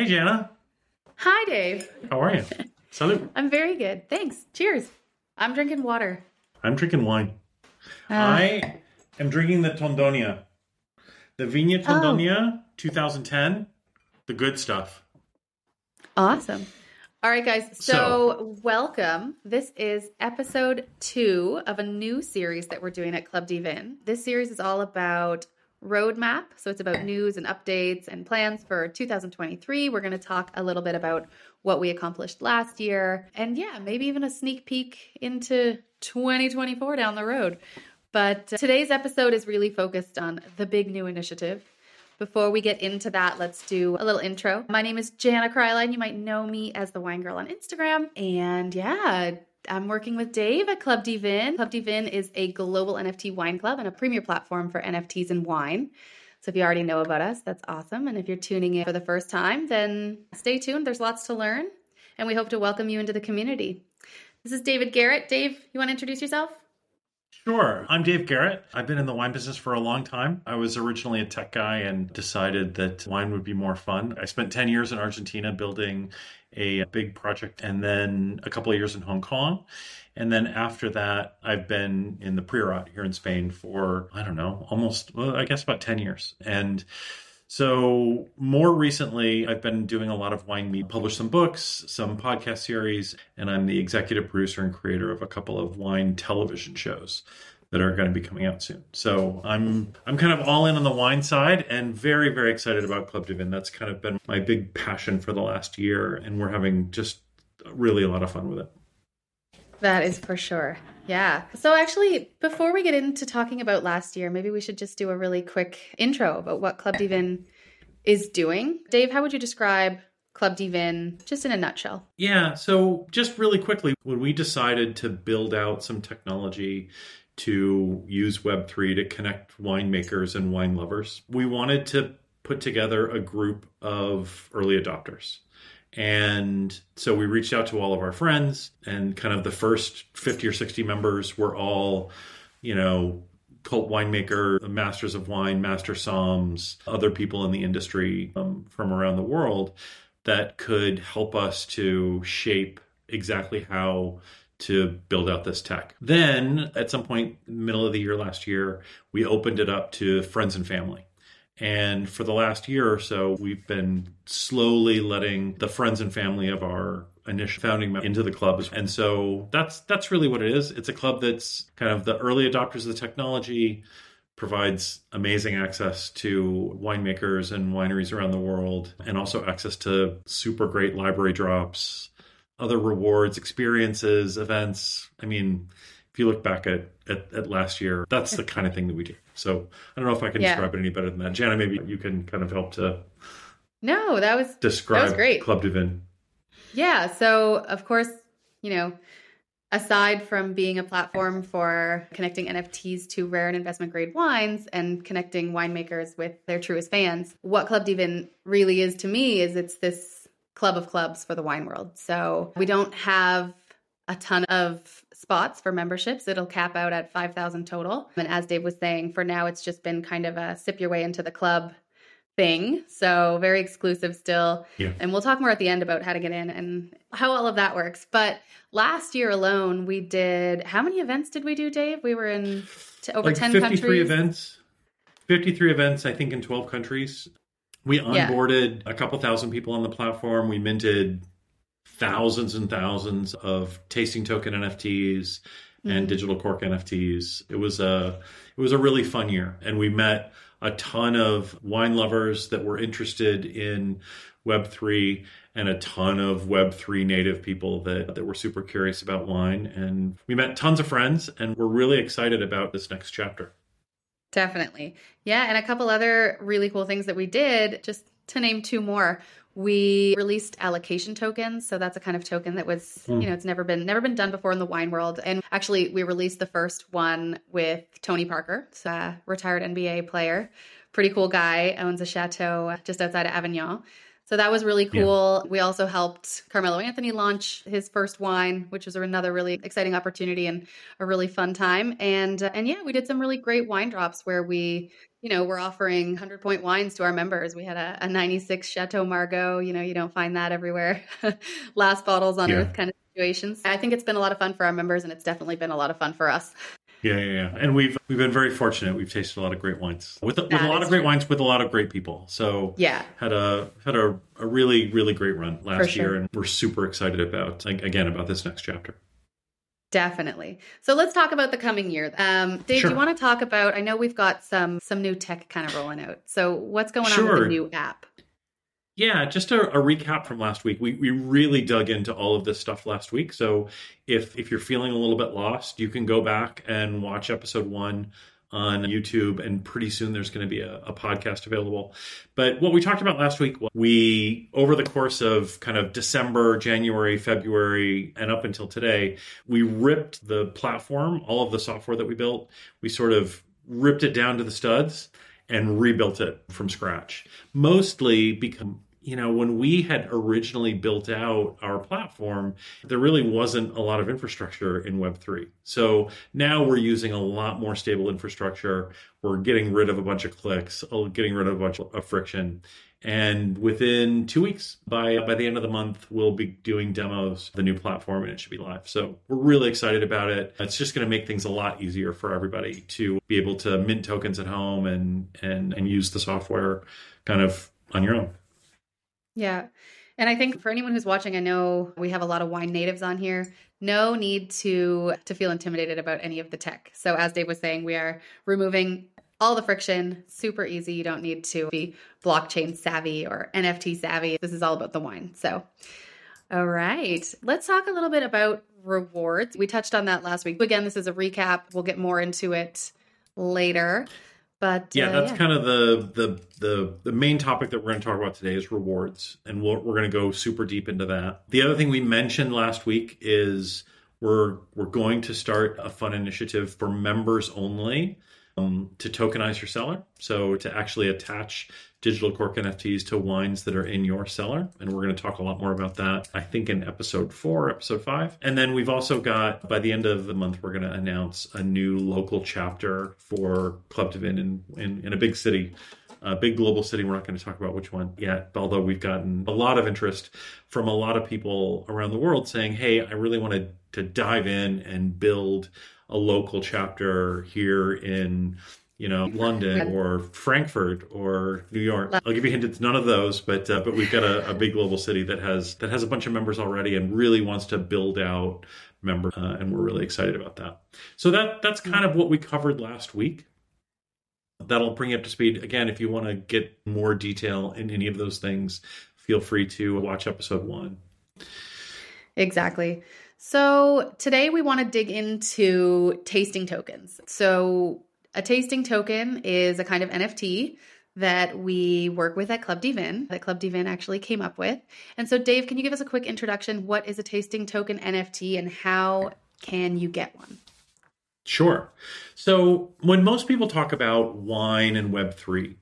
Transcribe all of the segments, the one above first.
Hey, Jana. Hi, Dave. How are you? Salute. I'm very good. Thanks. Cheers. I'm drinking water. I'm drinking wine. Uh, I am drinking the Tondonia. The Viña Tondonia 2010. The good stuff. Awesome. All right, guys. So, welcome. This is episode two of a new series that we're doing at Club dVIN. This series is all about roadmap. So, it's about news and updates and plans for 2023. We're going to talk a little bit about what we accomplished last year and, yeah, maybe even a sneak peek into 2024 down the road. But uh, today's episode is really focused on the big new initiative. Before we get into that, let's do a little intro. My name is Jana Kryline. You might know me as the Wine Girl on Instagram. And yeah, I'm working with Dave at Club dVIN. Club dVIN is a global NFT wine club and a premier platform for NFTs and wine. So if you already know about us, that's awesome. And if you're tuning in for the first time, then stay tuned. There's lots to learn. And we hope to welcome you into the community. This is David Garrett. Dave, you want to introduce yourself? Sure. I'm Dave Garrett. I've been in the wine business for a long time. I was originally a tech guy and decided that wine would be more fun. I spent 10 years in Argentina building a big project and then a couple of years in Hong Kong. And then after that, I've been in the Priorat here in Spain for, I don't know, almost, well, I guess about 10 years. And so, more recently, I've been doing a lot of wine meet, published some books, some podcast series, and I'm the executive producer and creator of a couple of wine television shows that are going to be coming out soon. So, I'm I'm kind of all in on the wine side and very very excited about Club dVIN. That's kind of been my big passion for the last year and we're having just really a lot of fun with it. That is for sure. Yeah. So, actually, before we get into talking about last year, maybe we should just do a really quick intro about what Club dVIN is doing. Dave, how would you describe Club dVIN just in a nutshell? Yeah. So, just really quickly, when we decided to build out some technology to use Web3 to connect winemakers and wine lovers, we wanted to put together a group of early adopters. And so we reached out to all of our friends, and kind of the first 50 or 60 members were all, you know, cult winemaker, masters of wine, master somms, other people in the industry um, from around the world that could help us to shape exactly how to build out this tech. Then, at some point, middle of the year last year, we opened it up to friends and family. And for the last year or so, we've been slowly letting the friends and family of our initial founding members into the club. And so that's that's really what it is. It's a club that's kind of the early adopters of the technology, provides amazing access to winemakers and wineries around the world, and also access to super great library drops, other rewards, experiences, events. I mean, if you look back at, at, at, last year, that's the kind of thing that we do. So I don't know if I can yeah. describe it any better than that. Jana, maybe you can kind of help to. No, that was describe that was great. Club dVIN. Yeah. So of course, you know, aside from being a platform for connecting NFTs to rare and investment grade wines and connecting winemakers with their truest fans, what Club dVIN really is to me is it's this club of clubs for the wine world. So we don't have a ton of spots for memberships. It'll cap out at 5,000 total. And as Dave was saying, for now, it's just been kind of a sip your way into the club thing. So very exclusive still. Yeah. And we'll talk more at the end about how to get in and how all of that works. But last year alone, we did how many events did we do, Dave? We were in over like 10 53 countries. events. 53 events, I think, in 12 countries. We onboarded yeah. a couple thousand people on the platform. We minted thousands and thousands of tasting token NFTs and mm-hmm. digital cork NFTs. It was a it was a really fun year, and we met a ton of wine lovers that were interested in Web three and a ton of Web three native people that that were super curious about wine, and we met tons of friends, and we're really excited about this next chapter. Definitely, yeah, and a couple other really cool things that we did. Just to name two more we released allocation tokens. So that's a kind of token that was mm. you know it's never been never been done before in the wine world. And actually we released the first one with tony parker a retired nba player. Pretty cool guy owns a chateau just outside of avignon So that was really cool. Yeah. We also helped Carmelo Anthony launch his first wine, which was another really exciting opportunity and a really fun time. And uh, and yeah, we did some really great wine drops where we you know, we're offering 100 point wines to our members. We had a, a 96 Chateau Margaux. You know, you don't find that everywhere. Last bottles on yeah. earth kind of situations. I think it's been a lot of fun for our members, and it's definitely been a lot of fun for us. Yeah, yeah, yeah. And we've we've been very fortunate. We've tasted a lot of great wines with, with a lot of great true. wines with a lot of great people. So yeah, had a had a, a really really great run last sure. year, and we're super excited about again about this next chapter. Definitely. So let's talk about the coming year. Um, Dave, sure. do you want to talk about? I know we've got some some new tech kind of rolling out. So what's going sure. on with the new app? Yeah, just a, a, recap from last week. We, we really dug into all of this stuff last week. So if if you're feeling a little bit lost, you can go back and watch episode one on YouTube, and pretty soon there's going to be a, a, podcast available. But what we talked about last week, we over the course of kind of December, January, February, and up until today, we ripped the platform, all of the software that we built, we sort of ripped it down to the studs and rebuilt it from scratch. Mostly because you know, when we had originally built out our platform, there really wasn't a lot of infrastructure in Web3. So now we're using a lot more stable infrastructure. We're getting rid of a bunch of clicks, getting rid of a bunch of friction. And within two weeks, by by the end of the month, we'll be doing demos of the new platform and it should be live. So we're really excited about it. It's just going to make things a lot easier for everybody to be able to mint tokens at home and and and use the software kind of on your own. Yeah. And I think for anyone who's watching, I know we have a lot of wine natives on here. No need to to feel intimidated about any of the tech. So as Dave was saying, we are removing all the friction, super easy. You don't need to be blockchain savvy or NFT savvy. This is all about the wine. So all right. Let's talk a little bit about rewards. We touched on that last week. Again, this is a recap. We'll get more into it later. But yeah, uh, that's yeah. kind of the, the the the main topic that we're going to talk about today is rewards, and we're, we're going to go super deep into that. The other thing we mentioned last week is we're we're going to start a fun initiative for members only um, to tokenize your cellar. So to actually attach digital cork NFTs to wines that are in your cellar. And we're going to talk a lot more about that, I think, in episode four, episode five. And then we've also got, by the end of the month, we're going to announce a new local chapter for Club dVIN in, in, in a big city a big global city. We're not going to talk about which one yet, although we've gotten a lot of interest from a lot of people around the world saying, "Hey, I really wanted to dive in and build a local chapter here in you know London or Frankfurt or New York. I'll give you a hint; it's none of those, but uh, but we've got a, a, big global city that has that has a bunch of members already and really wants to build out member, uh, and we're really excited about that. So that that's kind of what we covered last week. That'll bring you up to speed. Again, if you want to get more detail in any of those things, feel free to watch episode one. Exactly. So, today we want to dig into tasting tokens. So, a tasting token is a kind of NFT that we work with at Club dVIN, that Club dVIN actually came up with. And so, Dave, can you give us a quick introduction? What is a tasting token NFT and how can you get one? Sure. So, when most people talk about wine and Web3,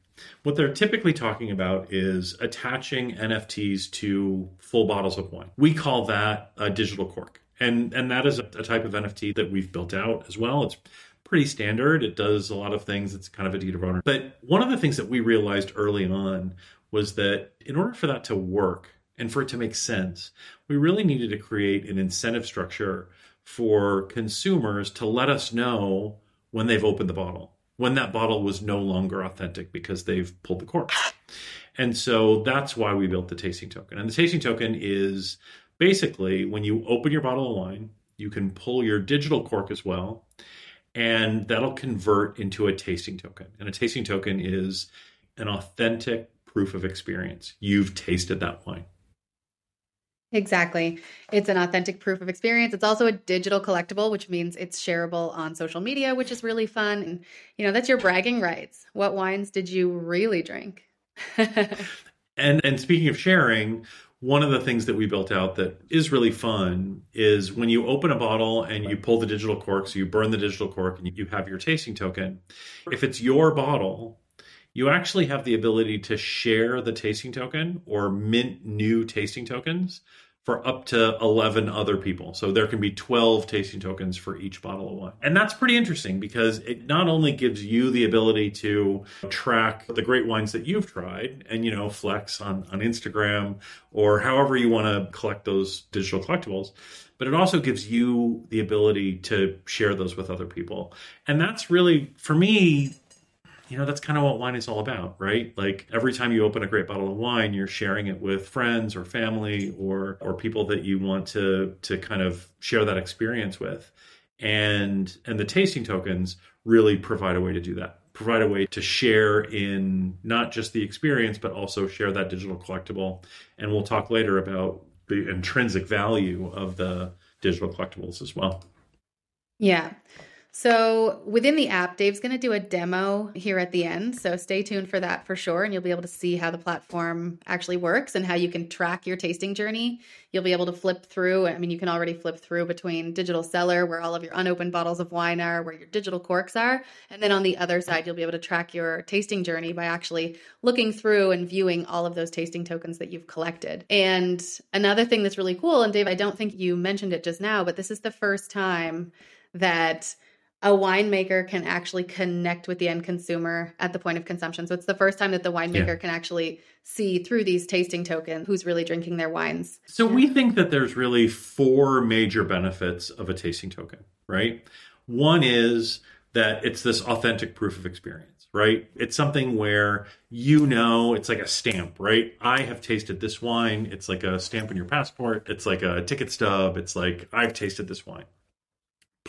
what they're typically talking about is attaching NFTs to full bottles of wine. We call that a digital cork and and that is a, a, type of NFT that we've built out as well. It's pretty standard. It does a lot of things. It's kind of a deed of honor. But one of the things that we realized early on was that in order for that to work and for it to make sense, we really needed to create an incentive structure for consumers to let us know when they've opened the bottle, when that bottle was no longer authentic because they've pulled the cork. And so that's why we built the tasting token. And the tasting token is basically, when you open your bottle of wine, you can pull your digital cork as well, and that'll convert into a tasting token. And a tasting token is an authentic proof of experience. You've tasted that wine. Exactly. It's an authentic proof of experience. It's also a digital collectible, which means it's shareable on social media, which is really fun. And, you know, that's your bragging rights. What wines did you really drink? and and speaking of sharing, one of the things that we built out that is really fun is when you open a bottle and you pull the digital cork, so you burn the digital cork and you have your tasting token. If it's your bottle, you actually have the ability to share the tasting token or mint new tasting tokens for up to 11 other people. So there can be 12 tasting tokens for each bottle of wine. And that's pretty interesting because it not only gives you the ability to track the great wines that you've tried and, you know, flex on, on Instagram or however you want to collect those digital collectibles, but it also gives you the ability to share those with other people. And that's really, for me, you know that's kind of what wine is all about right? Like every time you open a great bottle of wine you're sharing it with friends or family or or people that you want to to kind of share that experience with. And and the tasting tokens really provide a way to do that. Provide a way to share in not just the experience but also share that digital collectible. And we'll talk later about the intrinsic value of the digital collectibles as well. Yeah so within the app, Dave's going to do a demo here at the end. So stay tuned for that for sure. And you'll be able to see how the platform actually works and how you can track your tasting journey. You'll be able to flip through. I mean, you can already flip through between digital cellar, where all of your unopened bottles of wine are, where your digital corks are. And then on the other side, you'll be able to track your tasting journey by actually looking through and viewing all of those tasting tokens that you've collected. And another thing that's really cool, and Dave, I don't think you mentioned it just now, but this is the first time that a winemaker can actually connect with the end consumer at the point of consumption. So it's the first time that the winemaker yeah. can actually see through these tasting tokens who's really drinking their wines. So we think that there's really four major benefits of a tasting token, right? One is that it's this authentic proof of experience, right? It's something where you know it's like a stamp, right? I have tasted this wine. It's like a stamp on your passport. It's like a ticket stub. It's like I've tasted this wine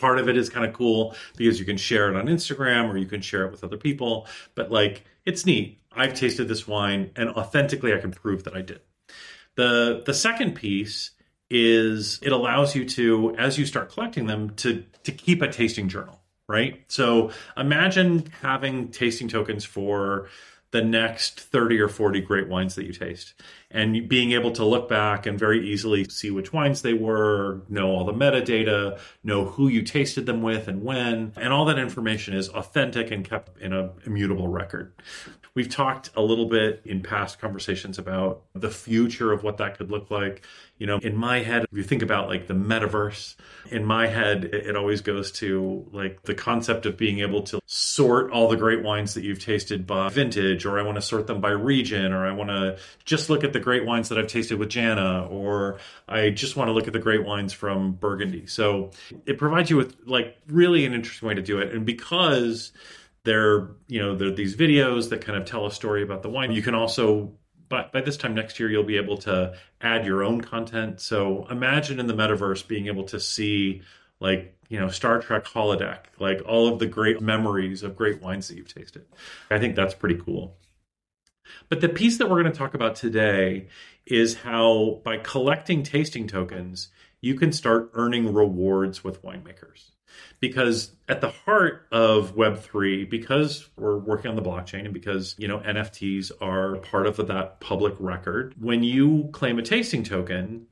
part of it is kind of cool because you can share it on Instagram or you can share it with other people. But like, it's neat. I've tasted this wine and authentically I can prove that I did. The the second piece is it allows you to, as you start collecting them, to to keep a tasting journal, right? So imagine having tasting tokens for the next 30 or 40 great wines that you taste and being able to look back and very easily see which wines they were, know all the metadata, know who you tasted them with and when, and all that information is authentic and kept in a immutable record. We've talked a little bit in past conversations about the future of what that could look like. You know, in my head, if you think about like the metaverse, in my head, it, always goes to like the concept of being able to sort all the great wines that you've tasted by vintage, or I want to sort them by region, or I want to just look at the great wines that I've tasted with Jana, or I just want to look at the great wines from Burgundy. So it provides you with like really an interesting way to do it. And because there, you know, there are these videos that kind of tell a story about the wine. You can also, but by this time next year, you'll be able to add your own content. So imagine in the metaverse being able to see like you know Star Trek holodeck, like all of the great memories of great wines that you've tasted. I think that's pretty cool. But the piece that we're going to talk about today is how by collecting tasting tokens, you can start earning rewards with winemakers because at the heart of web3 because we're working on the blockchain and because you know nfts are part of that public record when you claim a tasting token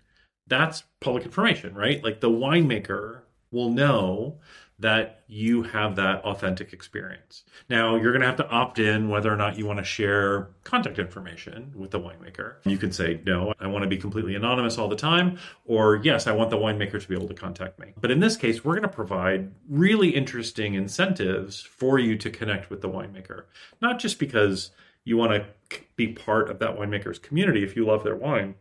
that's public information right? Like the winemaker will know that you have that authentic experience. Now, you're going to have to opt in whether or not you want to share contact information with the winemaker. You can say, no, I want to be completely anonymous all the time, or yes, I want the winemaker to be able to contact me. But in this case, we're going to provide really interesting incentives for you to connect with the winemaker, not just because you want to be part of that winemaker's community if you love their wine,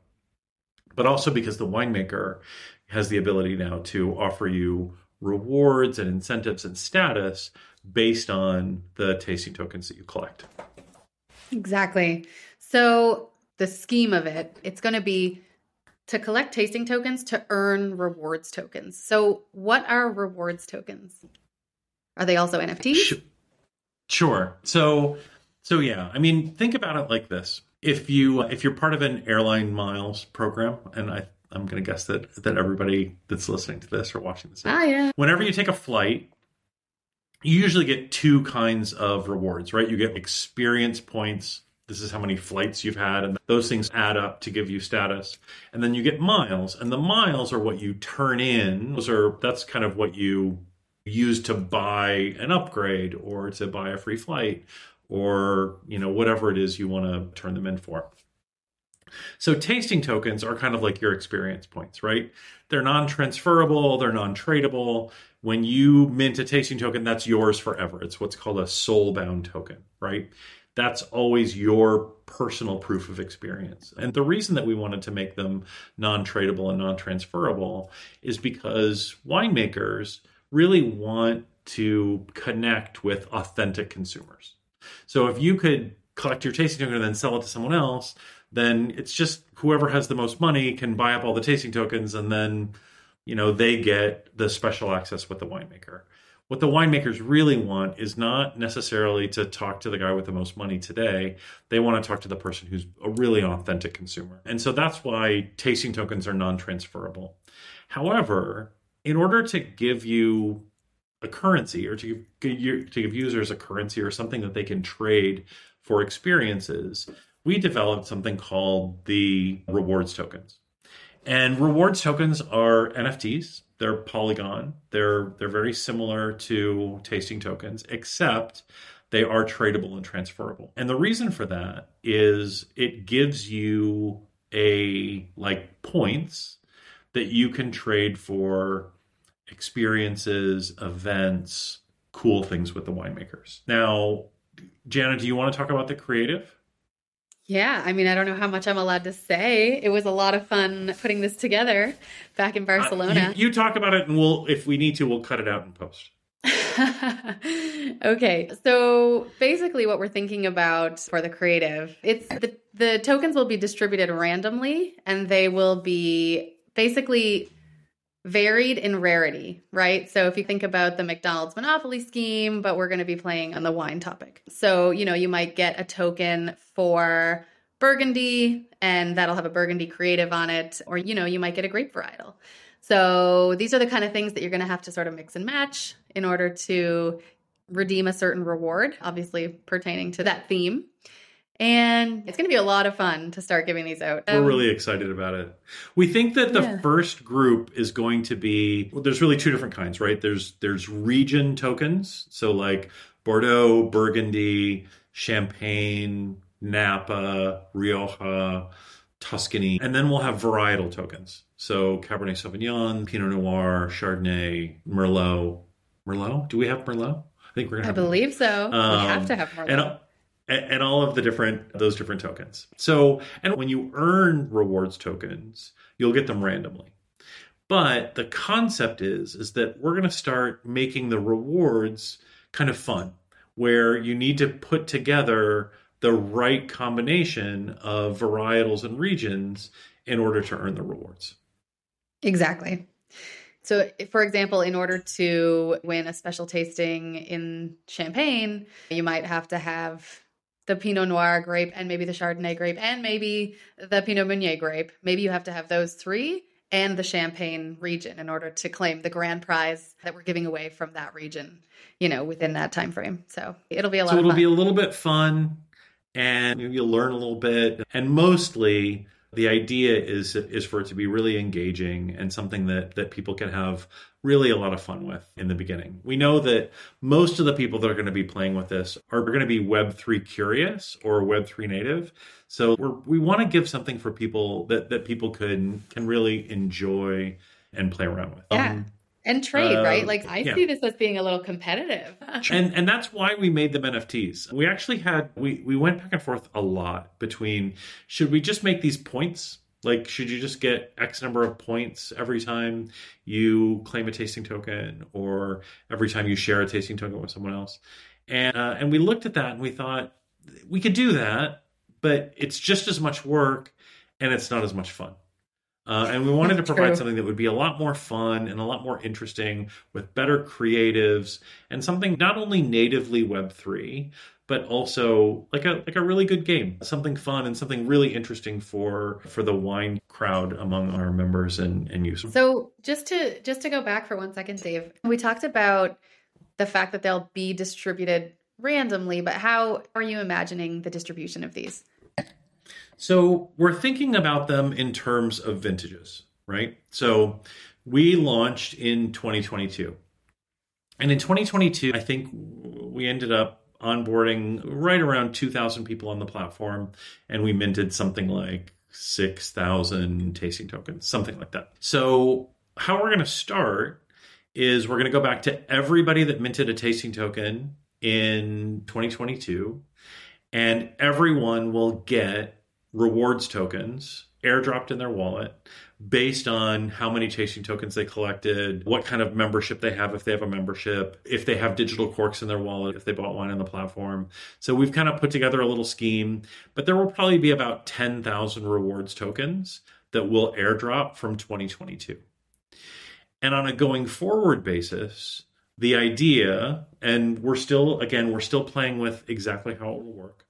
but also because the winemaker has the ability now to offer you rewards and incentives and status based on the tasting tokens that you collect. Exactly. So the scheme of it, it's going to be to collect tasting tokens to earn rewards tokens. So what are rewards tokens? Are they also NFTs? Sure. So so yeah, I mean think about it like this. If you if you're part of an airline miles program and I I'm going to guess that that everybody that's listening to this or watching this, ah, yeah. Whenever you take a flight, you usually get two kinds of rewards, right? You get experience points. This is how many flights you've had, and those things add up to give you status. And then you get miles, and the miles are what you turn in. Those are that's kind of what you use to buy an upgrade or to buy a free flight or you know whatever it is you want to turn them in for. So tasting tokens are kind of like your experience points, right? They're non-transferable, they're non-tradable. When you mint a tasting token, that's yours forever. It's what's called a soul-bound token, right? That's always your personal proof of experience. And the reason that we wanted to make them non-tradable and non-transferable is because winemakers really want to connect with authentic consumers. So if you could collect your tasting token and then sell it to someone else, then it's just whoever has the most money can buy up all the tasting tokens and then you know they get the special access with the winemaker. What the winemakers really want is not necessarily to talk to the guy with the most money today. They want to talk to the person who's a really authentic consumer. And so that's why tasting tokens are non-transferable. However in order to give you a currency or to give, to give users a currency or something that they can trade for experiences we developed something called the rewards tokens. And rewards tokens are NFTs. They're Polygon. They're they're very similar to tasting tokens, except they are tradable and transferable. And the reason for that is it gives you a like points that you can trade for experiences, events, cool things with the winemakers. Now, Jana, do you want to talk about the creative? Yeah, I mean, I don't know how much I'm allowed to say. It was a lot of fun putting this together back in Barcelona. Uh, you, you, talk about it, and we'll, if we need to, we'll cut it out and post. okay, so basically, what we're thinking about for the creative, it's the the tokens will be distributed randomly, and they will be basically varied in rarity, right? So if you think about the McDonald's Monopoly scheme, but we're going to be playing on the wine topic. So, you know, you might get a token for Burgundy and that'll have a Burgundy creative on it, or, you know, you might get a grape varietal. So these are the kind of things that you're going to have to sort of mix and match in order to redeem a certain reward, obviously pertaining to that theme. And it's going to be a lot of fun to start giving these out. Um, We're really excited about it. We think that the yeah. first group is going to be well, there's really two different kinds, right? There's there's region tokens, so like Bordeaux, Burgundy, Champagne, Napa, Rioja, Tuscany, and then we'll have varietal tokens. So Cabernet Sauvignon, Pinot Noir, Chardonnay, Merlot. Merlot? Do we have Merlot? I think we're gonna. I believe so. Um, we have to have Merlot. And, and all of the different those different tokens. So, and when you earn rewards tokens, you'll get them randomly. But the concept is is that we're going to start making the rewards kind of fun, where you need to put together the right combination of varietals and regions in order to earn the rewards. Exactly. So, for example, in order to win a special tasting in Champagne, you might have to have the Pinot Noir grape and maybe the Chardonnay grape and maybe the Pinot Meunier grape. Maybe you have to have those three and the Champagne region in order to claim the grand prize that we're giving away from that region, you know, within that time frame. So it'll be a lot. So it'll be a little bit fun, and you'll learn a little bit, and mostly the idea is is for it to be really engaging and something that that people can have really a lot of fun with in the beginning. We know that most of the people that are going to be playing with this are going to be web3 curious or web3 native. So we want to give something for people that that people can can really enjoy and play around with. Yeah. Um, and trade, uh, right? Like I yeah. see this as being a little competitive. and and that's why we made them NFTs. We actually had we we went back and forth a lot between should we just make these points? Like should you just get X number of points every time you claim a tasting token or every time you share a tasting token with someone else? And uh, and we looked at that and we thought we could do that, but it's just as much work and it's not as much fun. Uh, and we wanted to provide True. something that would be a lot more fun and a lot more interesting with better creatives and something not only natively Web3, but also like a like a really good game, something fun and something really interesting for for the wine crowd among our members and, and users. So just to just to go back for one second, Dave, we talked about the fact that they'll be distributed randomly, but how are you imagining the distribution of these? So we're thinking about them in terms of vintages, right? So we launched in 2022. And in 2022, I think we ended up onboarding right around 2,000 people on the platform, and we minted something like 6,000 tasting tokens, something like that. So, how we're going to start is we're going to go back to everybody that minted a tasting token in 2022, and everyone will get rewards tokens airdropped in their wallet based on how many tasting tokens they collected, what kind of membership they have if they have a membership, if they have digital corks in their wallet, if they bought wine on the platform. So we've kind of put together a little scheme, but there will probably be about 10,000 rewards tokens that will airdrop from 2022. And on a going forward basis, the idea, and we're still, again, we're still playing with exactly how it will work,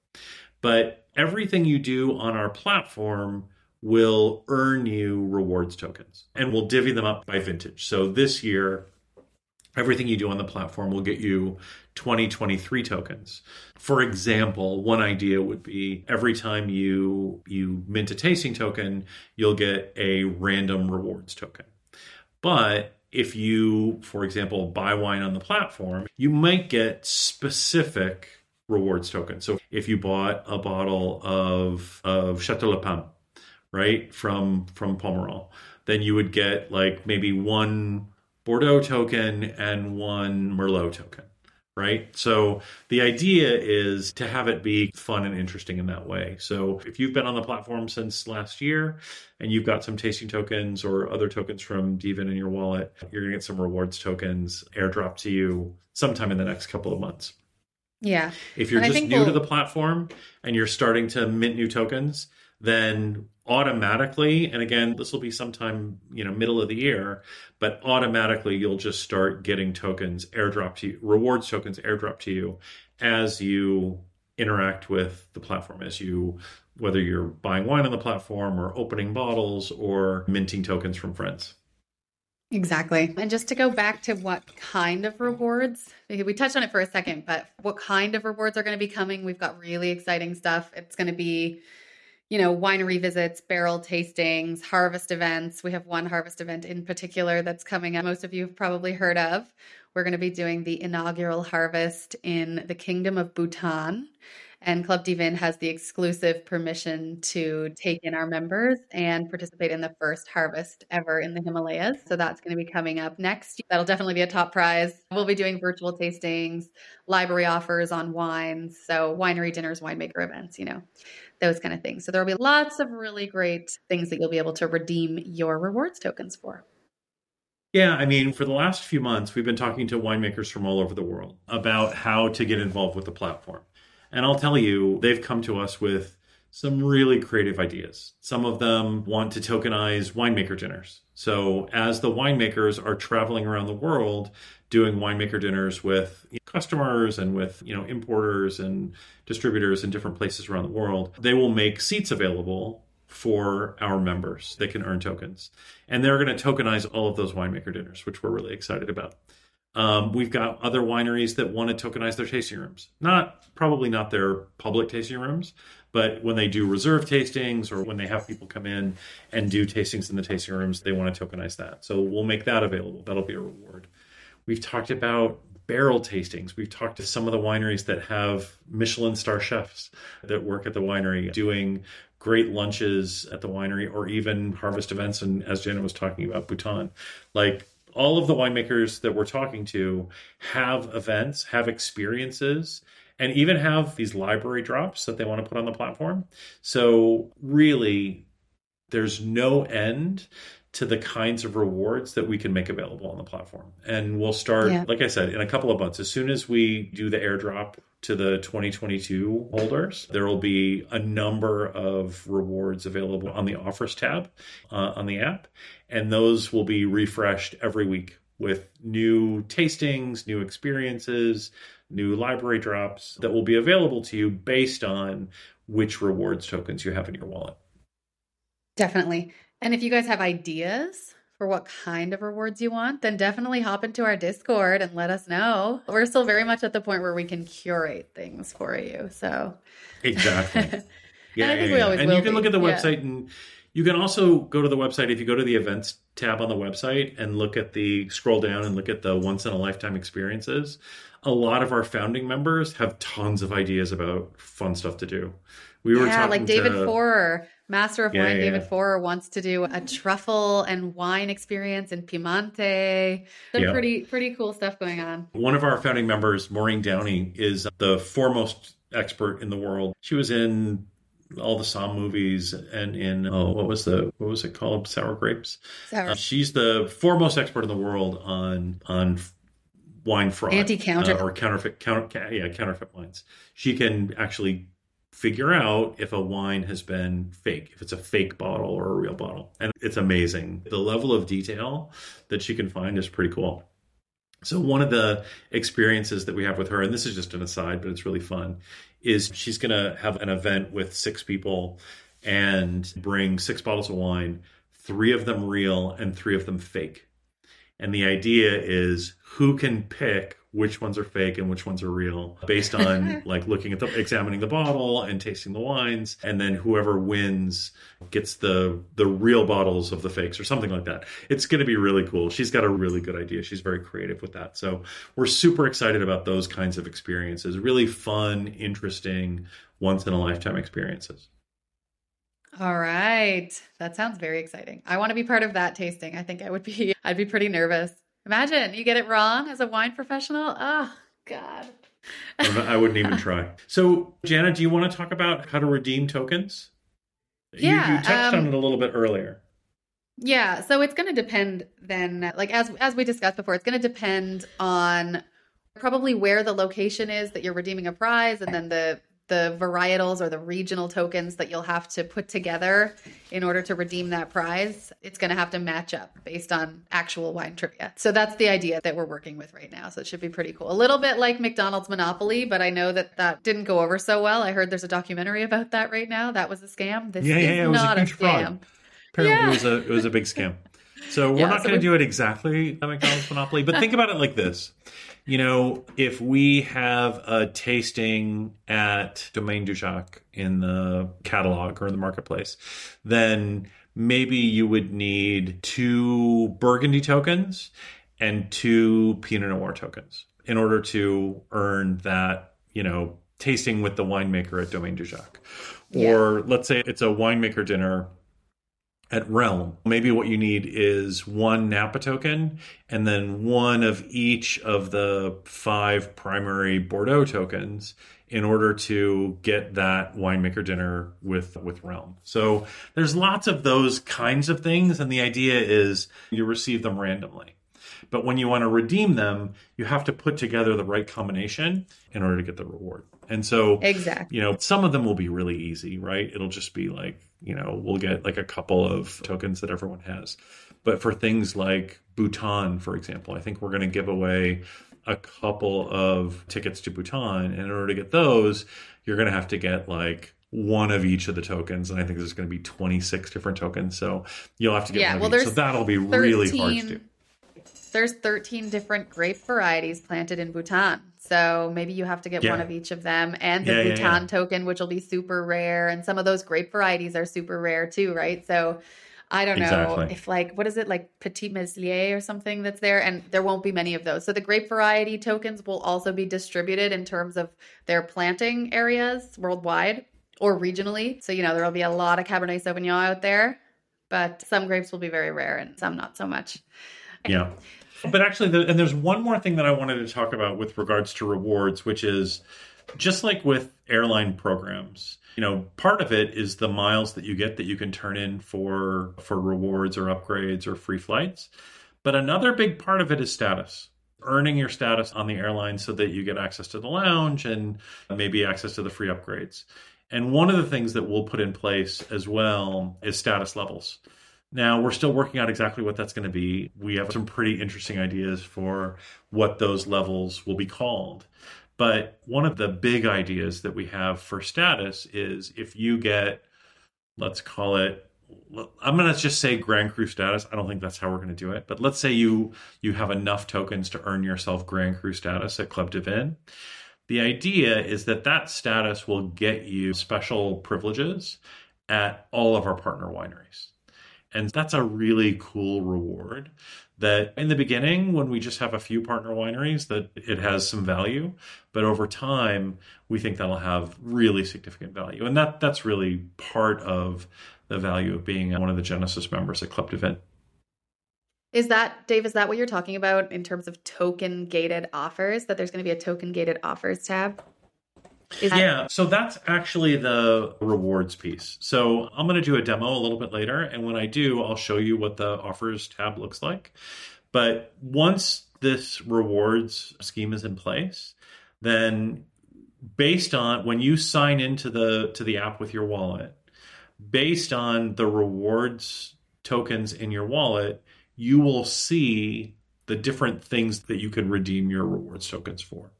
but everything you do on our platform will earn you rewards tokens and we'll divvy them up by vintage. So this year, everything you do on the platform will get you 2023 tokens. For example, one idea would be every time you you mint a tasting token, you'll get a random rewards token. But if you, for example, buy wine on the platform, you might get specific rewards tokens. So if you bought a bottle of of Chateau Le Lepin right from from Pomerol, then you would get like maybe one Bordeaux token and one Merlot token, right? So the idea is to have it be fun and interesting in that way. So if you've been on the platform since last year and you've got some tasting tokens or other tokens from dVIN in your wallet, you're gonna get some rewards tokens airdrop to you sometime in the next couple of months. Yeah. If you're and just new we'll... to the platform and you're starting to mint new tokens, then automatically and again this will be sometime you know middle of the year but automatically you'll just start getting tokens airdrop to you rewards tokens airdrop to you as you interact with the platform as you whether you're buying wine on the platform or opening bottles or minting tokens from friends Exactly. And just to go back to what kind of rewards, we touched on it for a second, but what kind of rewards are going to be coming? We've got really exciting stuff. It's going to be you know, winery visits, barrel tastings, harvest events. We have one harvest event in particular that's coming up. Most of you have probably heard of. We're going to be doing the inaugural harvest in the Kingdom of Bhutan. And Club dVIN has the exclusive permission to take in our members and participate in the first harvest ever in the Himalayas. So that's going to be coming up next. That'll definitely be a top prize. We'll be doing virtual tastings, library offers on wines, so winery dinners, winemaker events, you know those kind of things. So there will be lots of really great things that you'll be able to redeem your rewards tokens for. Yeah, I mean, for the last few months, we've been talking to winemakers from all over the world about how to get involved with the platform. And I'll tell you, they've come to us with some really creative ideas. Some of them want to tokenize winemaker dinners. So, as the winemakers are traveling around the world doing winemaker dinners with customers and with you know importers and distributors in different places around the world, they will make seats available for our members. They can earn tokens, and they're going to tokenize all of those winemaker dinners, which we're really excited about. Um, we've got other wineries that want to tokenize their tasting rooms. Not probably not their public tasting rooms, but when they do reserve tastings or when they have people come in and do tastings in the tasting rooms, they want to tokenize that. So we'll make that available. That'll be a reward. We've talked about barrel tastings. We've talked to some of the wineries that have Michelin star chefs that work at the winery doing great lunches at the winery or even harvest events. And as Jenna was talking about Bhutan, like all of the winemakers that we're talking to have events, have experiences, and even have these library drops that they want to put on the platform. So, really, there's no end to the kinds of rewards that we can make available on the platform. And we'll start, yeah. like I said, in a couple of months. As soon as we do the airdrop to the 2022 holders, there will be a number of rewards available on the offers tab uh, on the app. And those will be refreshed every week with new tastings, new experiences, new library drops that will be available to you based on which rewards tokens you have in your wallet. Definitely. And if you guys have ideas for what kind of rewards you want, then definitely hop into our Discord and let us know. We're still very much at the point where we can curate things for you. So Exactly. yeah, and I think yeah, we always And you can be. look at the website and You can also go to the website if you go to the events tab on the website and look at the scroll down and look at the once in a lifetime experiences. A lot of our founding members have tons of ideas about fun stuff to do. We were yeah, like David to, Forer, Master of yeah, Wine. Yeah, David yeah. Forer wants to do a truffle and wine experience in Piemonte. Some yeah. pretty pretty cool stuff going on. One of our founding members, Maureen Downey, is the foremost expert in the world. She was in all the Somm movies and in oh what was the what was it called sour grapes sour. Uh, she's the foremost expert in the world on on wine fraud anti-counterfeit uh, or counterfeit counter, yeah counterfeit wines she can actually figure out if a wine has been fake if it's a fake bottle or a real bottle. And it's amazing. The level of detail that she can find is pretty cool. So one of the experiences that we have with her, and this is just an aside, but it's really fun, is she's going to have an event with six people and bring six bottles of wine, three of them real and three of them fake. And the idea is who can pick which ones are fake and which ones are real based on like looking at the examining the bottle and tasting the wines and then whoever wins gets the the real bottles of the fakes or something like that it's going to be really cool she's got a really good idea she's very creative with that so we're super excited about those kinds of experiences really fun interesting once in a lifetime experiences all right. That sounds very exciting. I want to be part of that tasting. I think I would be I'd be pretty nervous. Imagine you get it wrong as a wine professional. Oh, God. I wouldn't even try. So, Jana, do you want to talk about how to redeem tokens? Yeah, you, you touched um, on it a little bit earlier. Yeah, so it's going to depend then, like as as we discussed before, it's going to depend on probably where the location is that you're redeeming a prize, and then the the varietals or the regional tokens that you'll have to put together in order to redeem that prize, it's going to have to match up based on actual wine trivia. So that's the idea that we're working with right now. So it should be pretty cool. A little bit like McDonald's Monopoly, but I know that that didn't go over so well. I heard there's a documentary about that right now. That was a scam. This yeah, yeah, is not a, a scam. Fraud. Apparently, yeah. it was a it was a big scam. So we're yeah, not so going to do it exactly like McDonald's Monopoly, but think about it like this you know, if we have a tasting at Domaine Dujac in the catalog or in the marketplace, then maybe you would need two Burgundy tokens and two Pinot Noir tokens in order to earn that, you know, tasting with the winemaker at Domaine Dujac. Yeah. Or let's say it's a winemaker dinner at Realm, maybe what you need is one Napa token and then one of each of the five primary Bordeaux tokens in order to get that winemaker dinner with with Realm. So there's lots of those kinds of things and the idea is you receive them randomly. But when you want to redeem them, you have to put together the right combination in order to get the reward. And so, exactly, you know, some of them will be really easy, right? It'll just be like, you know, we'll get like a couple of tokens that everyone has. But for things like Bhutan, for example, I think we're going to give away a couple of tickets to Bhutan. And in order to get those, you're going to have to get like one of each of the tokens. And I think there's going to be 26 different tokens. So you'll have to get yeah, well, So that'll be 13, really hard to do. There's 13 different grape varieties planted in Bhutan. So maybe you have to get yeah. one of each of them and the yeah, Bhutan yeah, token, which will be super rare. And some of those grape varieties are super rare too, right? So I don't know if like what is it like Petit Meslier or something that's there, and there won't be many of those. So the grape variety tokens will also be distributed in terms of their planting areas worldwide or regionally. So you know there will be a lot of Cabernet Sauvignon out there, but some grapes will be very rare and some not so much. Yeah. But actually, the, and there's one more thing that I wanted to talk about with regards to rewards, which is just like with airline programs. You know, part of it is the miles that you get that you can turn in for for rewards or upgrades or free flights. But another big part of it is status. Earning your status on the airline so that you get access to the lounge and maybe access to the free upgrades. And one of the things that we'll put in place as well is status levels. Now, we're still working out exactly what that's going to be. We have some pretty interesting ideas for what those levels will be called. But one of the big ideas that we have for status is if you get, let's call it, I'm going to just say Grand Cru status. I don't think that's how we're going to do it. But let's say you you have enough tokens to earn yourself Grand Cru status at Club dVIN. The idea is that that status will get you special privileges at all of our partner wineries. And that's a really cool reward that in the beginning, when we just have a few partner wineries, that it has some value. But over time, we think that'll have really significant value. And that that's really part of the value of being one of the Genesis members at Club dVIN. Is that, Dave, is that what you're talking about in terms of token gated offers? That there's going to be a token gated offers tab? Is yeah, so that's actually the rewards piece. So I'm going to do a demo a little bit later. And when I do, I'll show you what the offers tab looks like. But once this rewards scheme is in place, then based on when you sign into the to the app with your wallet, based on the rewards tokens in your wallet, you will see the different things that you can redeem your rewards tokens for.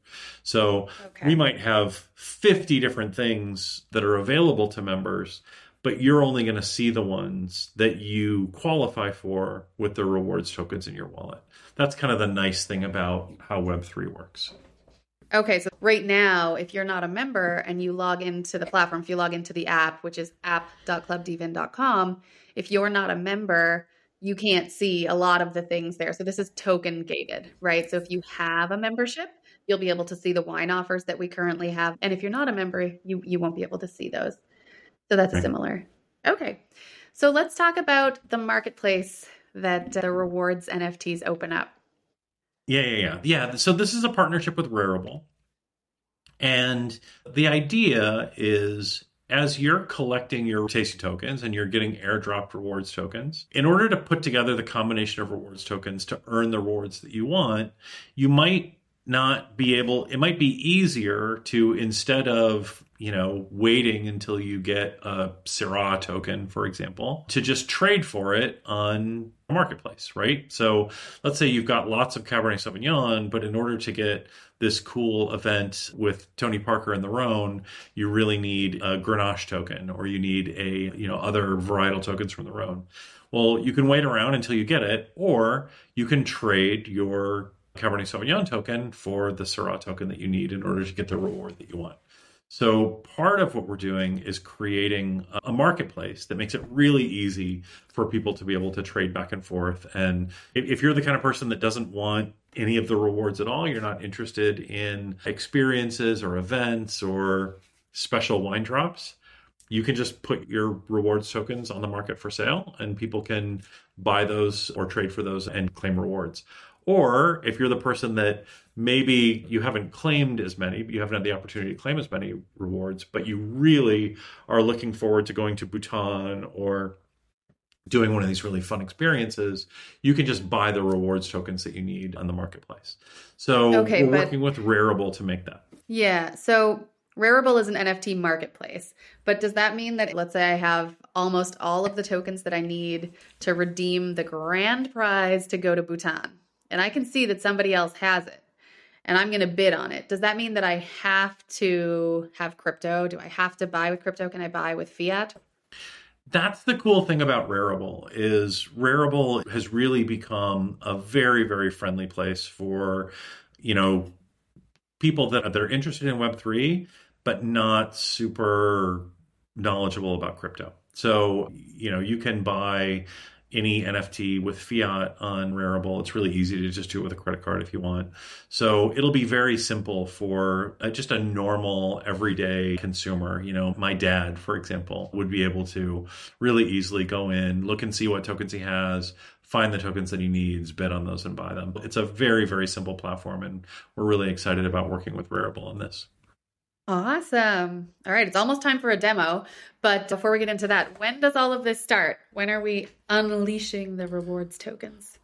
So okay. we might have 50 different things that are available to members, but you're only going to see the ones that you qualify for with the rewards tokens in your wallet. That's kind of the nice thing about how Web3 works. Okay, so right now, if you're not a member and you log into the platform, if you log into the app, which is app.clubdvin.com, if you're not a member, you can't see a lot of the things there. So this is token gated, right? So if you have a membership, you'll be able to see the wine offers that we currently have. And if you're not a member, you you won't be able to see those. So that's right. similar. Okay. So let's talk about the marketplace that uh, the rewards NFTs open up. Yeah, yeah, yeah. Yeah, so this is a partnership with Rarible. And the idea is as you're collecting your tasty tokens and you're getting airdropped rewards tokens, in order to put together the combination of rewards tokens to earn the rewards that you want, you might not be able, it might be easier to instead of you know, waiting until you get a Syrah token, for example, to just trade for it on a marketplace, right? So let's say you've got lots of Cabernet Sauvignon, but in order to get this cool event with Tony Parker and the Rhone, you really need a Grenache token or you need a, you know, other varietal tokens from the Rhone. Well, you can wait around until you get it, or you can trade your Cabernet Sauvignon token for the Syrah token that you need in order to get the reward that you want. So, part of what we're doing is creating a marketplace that makes it really easy for people to be able to trade back and forth. And if you're the kind of person that doesn't want any of the rewards at all, you're not interested in experiences or events or special wine drops, you can just put your rewards tokens on the market for sale and people can buy those or trade for those and claim rewards. Or if you're the person that maybe you haven't claimed as many, you haven't had the opportunity to claim as many rewards, but you really are looking forward to going to Bhutan or doing one of these really fun experiences, you can just buy the rewards tokens that you need on the marketplace. So okay, we're working with Rarible to make that. Yeah. So Rarible is an NFT marketplace, but does that mean that let's say I have almost all of the tokens that I need to redeem the grand prize to go to Bhutan? and I can see that somebody else has it and I'm going to bid on it. Does that mean that I have to have crypto? Do I have to buy with crypto? Can I buy with fiat? That's the cool thing about Rarible is Rarible has really become a very very friendly place for you know people that are interested in web3 but not super knowledgeable about crypto. So, you know, you can buy any NFT with fiat on Rarible. It's really easy to just do it with a credit card if you want. So it'll be very simple for a, just a normal everyday consumer. You know, my dad, for example, would be able to really easily go in, look and see what tokens he has, find the tokens that he needs, bid on those and buy them. It's a very, very simple platform. And we're really excited about working with Rarible on this. Awesome. All right, it's almost time for a demo. But before we get into that, when does all of this start? When are we unleashing the rewards tokens?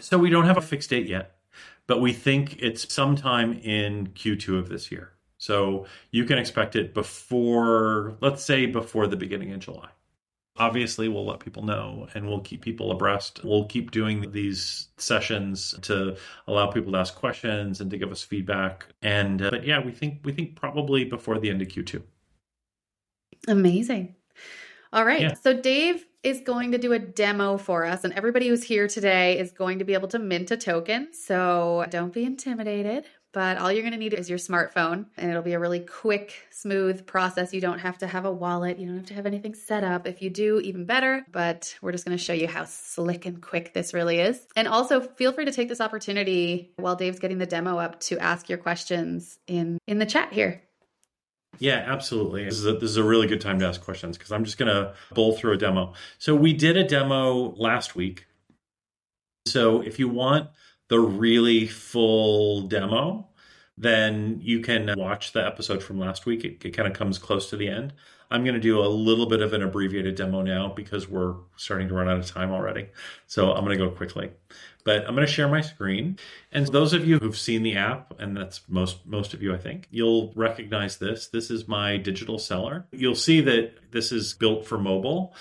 So we don't have a fixed date yet, but we think it's sometime in Q2 of this year. So you can expect it before, let's say, before the beginning of July. Obviously, we'll let people know and we'll keep people abreast. We'll keep doing these sessions to allow people to ask questions and to give us feedback. And uh, but yeah, we think we think probably before the end of Q2. Amazing. All right. Yeah. So Dave is going to do a demo for us and everybody who's here today is going to be able to mint a token. So don't be intimidated, but all you're going to need is your smartphone and it'll be a really quick, smooth process. You don't have to have a wallet, you don't have to have anything set up. If you do, even better, but we're just going to show you how slick and quick this really is. And also feel free to take this opportunity while Dave's getting the demo up to ask your questions in in the chat here. Yeah, absolutely. This is a, this is a really good time to ask questions because I'm just going to bowl through a demo. So we did a demo last week. So if you want the really full demo, then you can watch the episode from last week. It, it kind of comes close to the end. I'm going to do a little bit of an abbreviated demo now because we're starting to run out of time already. So I'm going to go quickly. But I'm going to share my screen. And those of you who've seen the app, and that's most most of you I think, you'll recognize this. This is my digital cellar. You'll see that this is built for mobile.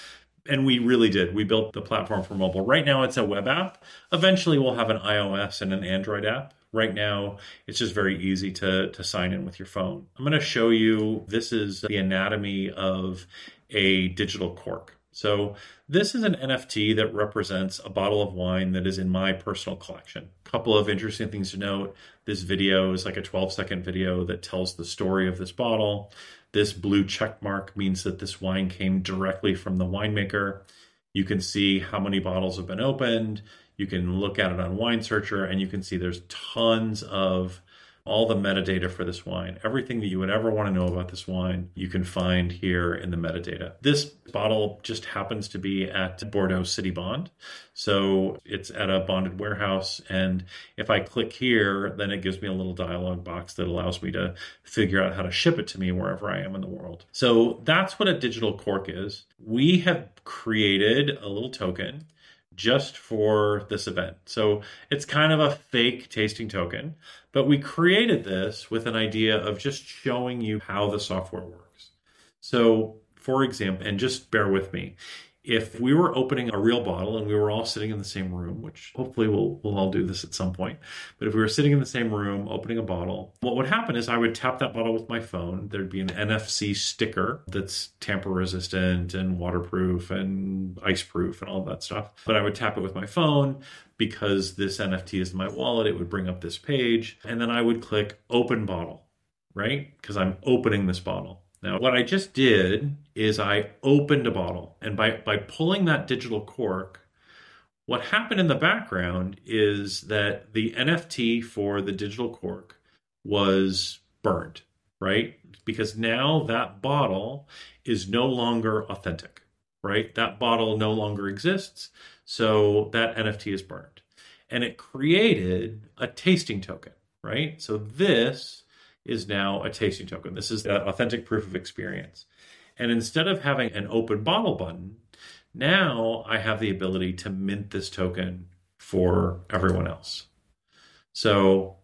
And we really did. We built the platform for mobile. Right now it's a web app. Eventually we'll have an iOS and an Android app right now it's just very easy to to sign in with your phone i'm going to show you this is the anatomy of a digital cork so this is an nft that represents a bottle of wine that is in my personal collection A couple of interesting things to note this video is like a 12 second video that tells the story of this bottle this blue check mark means that this wine came directly from the winemaker. You can see how many bottles have been opened. You can look at it on Wine Searcher and you can see there's tons of all the metadata for this wine. Everything that you would ever want to know about this wine, you can find here in the metadata. This bottle just happens to be at Bordeaux City Bond. So it's at a bonded warehouse. And if I click here, then it gives me a little dialog box that allows me to figure out how to ship it to me wherever I am in the world. So that's what a digital cork is. We have created a little token just for this event. So it's kind of a fake tasting token, but we created this with an idea of just showing you how the software works. So, for example, and just bear with me, if we were opening a real bottle and we were all sitting in the same room, which hopefully we'll, we'll all do this at some point, but if we were sitting in the same room opening a bottle, what would happen is I would tap that bottle with my phone. There'd be an NFC sticker that's tamper resistant and waterproof and ice proof and all that stuff. But I would tap it with my phone because this NFT is in my wallet. It would bring up this page and then I would click open bottle, right? Because I'm opening this bottle. Now, what I just did is I opened a bottle, and by, by pulling that digital cork, what happened in the background is that the NFT for the digital cork was burned, right? Because now that bottle is no longer authentic, right? That bottle no longer exists. So that NFT is burned. And it created a tasting token, right? So this is now a tasting token. This is the authentic proof of experience. And instead of having an open bottle button, now I have the ability to mint this token for everyone else. So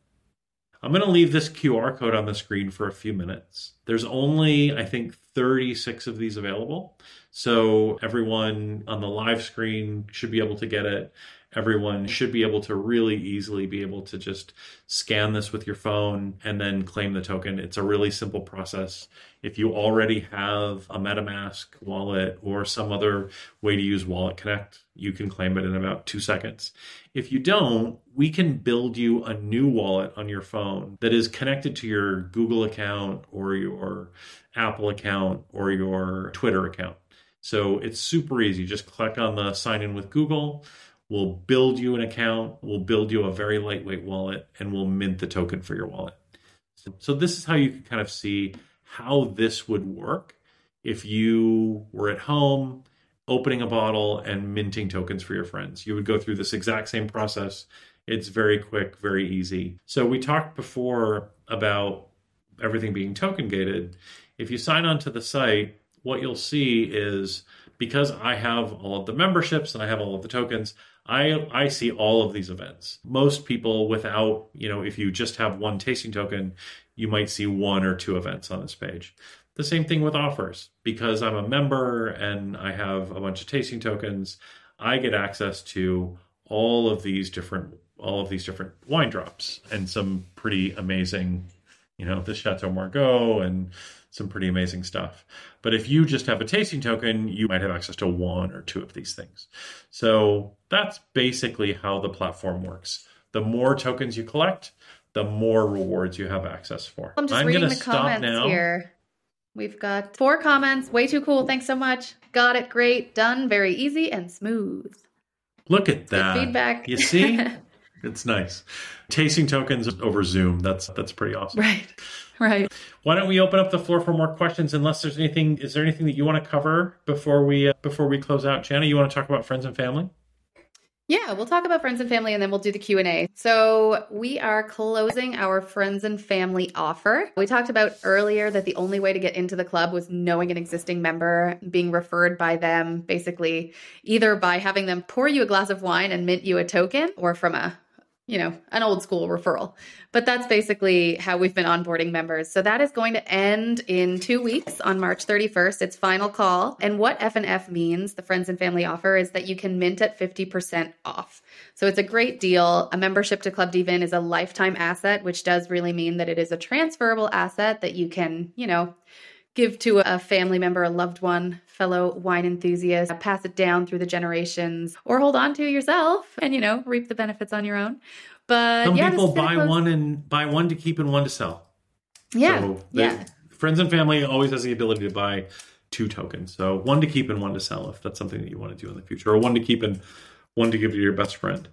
I'm going to leave this QR code on the screen for a few minutes. There's only, I think, 36 of these available. So everyone on the live screen should be able to get it everyone should be able to really easily be able to just scan this with your phone and then claim the token. It's a really simple process. If you already have a MetaMask wallet or some other way to use Wallet Connect, you can claim it in about two seconds. If you don't, we can build you a new wallet on your phone that is connected to your Google account or your Apple account or your Twitter account. So it's super easy. Just click on the sign in with Google We'll build you an account, we'll build you a very lightweight wallet, and we'll mint the token for your wallet. So, so this is how you can kind of see how this would work if you were at home opening a bottle and minting tokens for your friends. You would go through this exact same process. It's very quick, very easy. So we talked before about everything being token gated. If you sign on to the site, what you'll see is because I have all of the memberships and I have all of the tokens, I I see all of these events. Most people without, you know, if you just have one tasting token, you might see one or two events on this page. The same thing with offers. Because I'm a member and I have a bunch of tasting tokens, I get access to all of these different all of these different wine drops and some pretty amazing, you know, the Chateau Margaux and some pretty amazing stuff. But if you just have a tasting token, you might have access to one or two of these things. So that's basically how the platform works. The more tokens you collect, the more rewards you have access for. I'm just I'm reading the stop comments now. here. We've got four comments. Way too cool. Thanks so much. Got it. Great. Done. Very easy and smooth. Look at Good that. feedback. You see? it's nice. Tasting tokens over Zoom. That's that's pretty awesome. right. Right. Why don't we open up the floor for more questions? Unless there's anything, is there anything that you want to cover before we uh, before we close out? Jana, you want to talk about friends and family? Yeah, we'll talk about friends and family and then we'll do the Q&A. So, we are closing our friends and family offer. We talked about earlier that the only way to get into the club was knowing an existing member, being referred by them, basically either by having them pour you a glass of wine and mint you a token or from a you know, an old school referral. But that's basically how we've been onboarding members. So that is going to end in 2 weeks on March 31st. It's final call. And what F&F means, the friends and family offer is that you can mint at 50% off. So it's a great deal. A membership to Club dVIN is a lifetime asset, which does really mean that it is a transferable asset that you can, you know, give to a family member, a loved one, fellow wine enthusiast, uh, pass it down through the generations, or hold on to yourself and, you know, reap the benefits on your own. But Some yeah, people this is gonna buy close- one and buy one to keep and one to sell. Yeah. So they- yeah. Friends and family always has the ability to buy two tokens. So one to keep and one to sell if that's something that you want to do in the future, or one to keep and one to give to your best friend.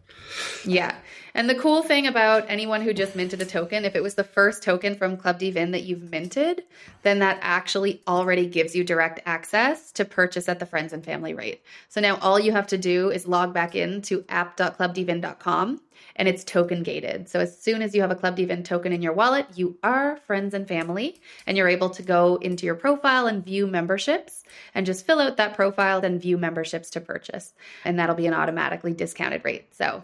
Yeah. And the cool thing about anyone who just minted a token, if it was the first token from Club dVIN that you've minted, then that actually already gives you direct access to purchase at the friends and family rate. So now all you have to do is log back in to app.clubdvin.com and it's token gated. So as soon as you have a Club dVIN token in your wallet, you are friends and family and you're able to go into your profile and view memberships and just fill out that profile and view memberships to purchase. And that'll be an automatically discounted rate. So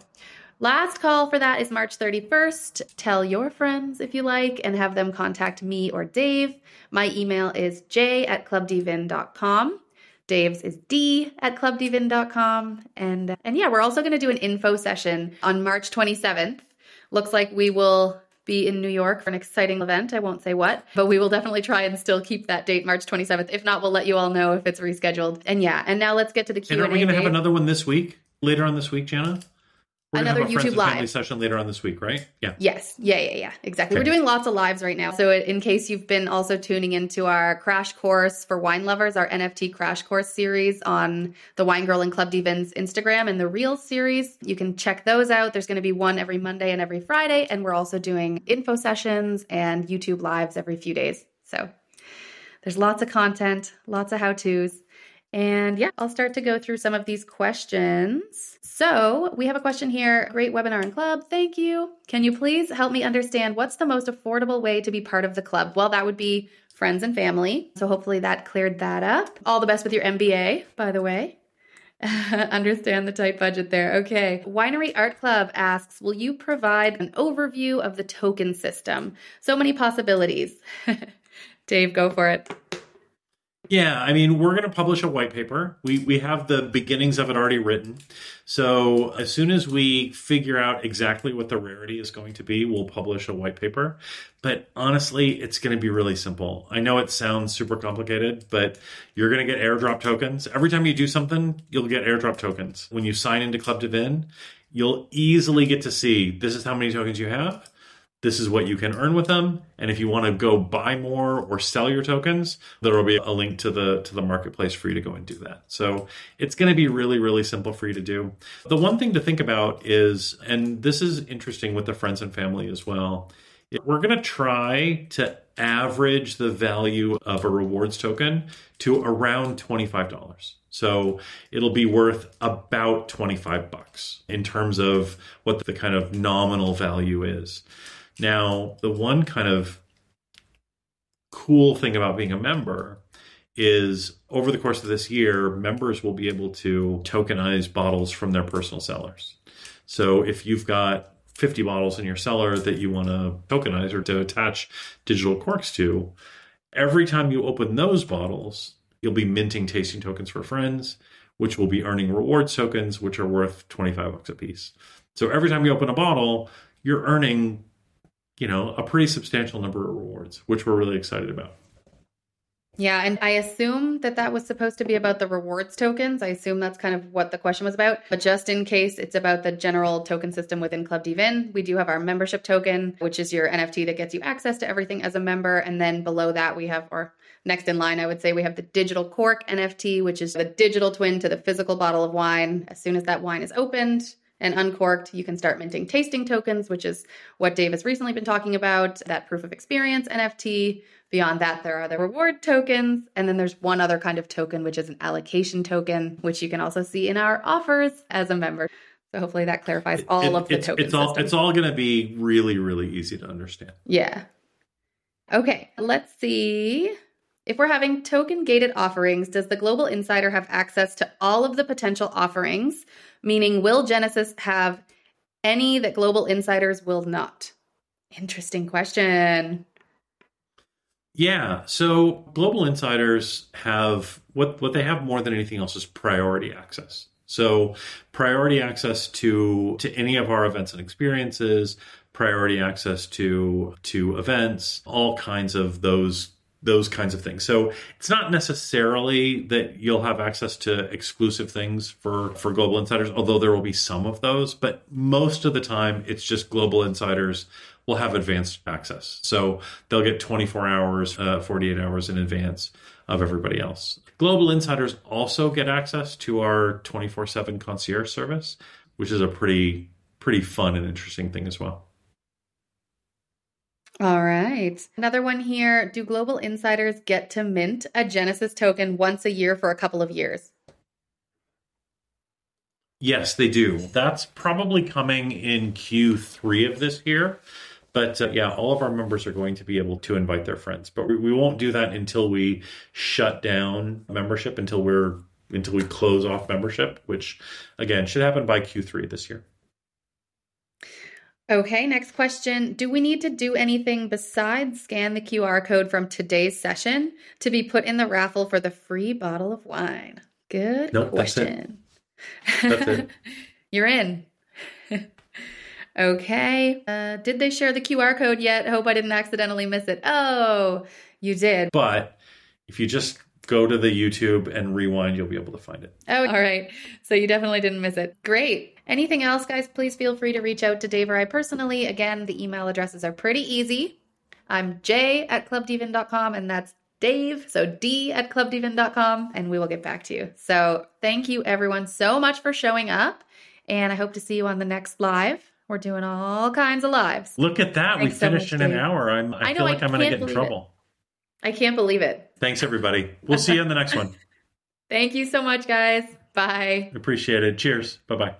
Last call for that is March 31st. Tell your friends if you like and have them contact me or Dave. My email is j at clubdvin.com. Dave's is d at clubdvin.com. And, uh, and yeah, we're also going to do an info session on March 27th. Looks like we will be in New York for an exciting event. I won't say what, but we will definitely try and still keep that date, March 27th. If not, we'll let you all know if it's rescheduled. And yeah, and now let's get to the Q&A. And are we going to have another one this week? Later on this week, Jana? We're Another YouTube Live. session later on this week, right? Yeah. Yes. Yeah, yeah, yeah. Exactly. Okay. We're doing lots of lives right now. So, in case you've been also tuning into our crash course for wine lovers, our NFT crash course series on the Wine Girl and Club dVINs Instagram and the Reels series, you can check those out. There's going to be one every Monday and every Friday. And we're also doing info sessions and YouTube lives every few days. So, there's lots of content, lots of how to's. And yeah, I'll start to go through some of these questions. So, we have a question here. Great webinar and club. Thank you. Can you please help me understand what's the most affordable way to be part of the club? Well, that would be friends and family. So, hopefully, that cleared that up. All the best with your MBA, by the way. Understand the tight budget there. Okay. Winery Art Club asks Will you provide an overview of the token system? So many possibilities. Dave, go for it. Yeah, I mean, we're going to publish a white paper. We we have the beginnings of it already written. So as soon as we figure out exactly what the rarity is going to be, we'll publish a white paper. But honestly, it's going to be really simple. I know it sounds super complicated, but you're going to get airdrop tokens. Every time you do something, you'll get airdrop tokens. When you sign into Club dVIN, you'll easily get to see this is how many tokens you have. This is what you can earn with them, and if you want to go buy more or sell your tokens, there will be a link to the to the marketplace for you to go and do that. So it's going to be really really simple for you to do. The one thing to think about is, and this is interesting with the friends and family as well. We're going to try to average the value of a rewards token to around twenty five dollars. So it'll be worth about 25 bucks in terms of what the kind of nominal value is. Now, the one kind of cool thing about being a member is over the course of this year, members will be able to tokenize bottles from their personal cellars. So if you've got 50 bottles in your cellar that you want to tokenize or to attach digital corks to, every time you open those bottles, you'll be minting tasting tokens for friends, which will be earning rewards tokens, which are worth 25 bucks a piece. So every time you open a bottle, you're earning, you know, a pretty substantial number of rewards, which we're really excited about. Yeah, and I assume that that was supposed to be about the rewards tokens. I assume that's kind of what the question was about. But just in case it's about the general token system within Club dVIN, we do have our membership token, which is your NFT that gets you access to everything as a member. And then below that, we have, or next in line, I would say we have the digital cork NFT, which is the digital twin to the physical bottle of wine. As soon as that wine is opened, and uncorked, you can start minting tasting tokens, which is what Dave has recently been talking about, that proof of experience NFT. Beyond that, there are the reward tokens. And then there's one other kind of token, which is an allocation token, which you can also see in our offers as a member. So hopefully that clarifies all It- of the it's, token it's all it's all going to be really really easy to understand. Yeah. Okay, let's see. If we're having token gated offerings, does the Global Insider have access to all of the potential offerings? Meaning, will Genesis have any that Global Insiders will not? Interesting question. Yeah. So global insiders have what what they have more than anything else is priority access. So priority access to to any of our events and experiences, priority access to to events, all kinds of those those kinds of things. So it's not necessarily that you'll have access to exclusive things for for global insiders, although there will be some of those, but most of the time it's just global insiders will have advanced access. So they'll get 24 hours, uh, 48 hours in advance of everybody else. Global insiders also get access to our 24 7 concierge service, which is a pretty, pretty fun and interesting thing as well. All right. Another one here. Do Global Insiders get to mint a Genesis token once a year for a couple of years? Yes, they do. That's probably coming in Q3 of this year. But uh, yeah, all of our members are going to be able to invite their friends. But we, we won't do that until we shut down membership, until we're until we close off membership, which again should happen by Q3 this year. Okay, next question. Do we need to do anything besides scan the QR code from today's session to be put in the raffle for the free bottle of wine? Good Nope, that's it. question. That's it. You're in. okay. Uh, did they share the QR code yet? Hope I didn't accidentally miss it. Oh, you did. But if you just go to the YouTube and rewind, you'll be able to find it. Oh, all right. So you definitely didn't miss it. Great. Anything else, guys? Please feel free to reach out to Dave or I personally. Again, the email addresses are pretty easy. I'm Jay at clubdvin.com, and that's Dave, so D at clubdvin.com, and we will get back to you. So thank you, everyone, so much for showing up, and I hope to see you on the next live. We're doing all kinds of lives. Look at that. Thanks we so finished in an hour. I'm, I, I feel know, like I I'm going to get in trouble. I can't believe it. Thanks, everybody. We'll see you on the next one. Thank you so much, guys. Bye. Appreciate it. Cheers. Bye bye.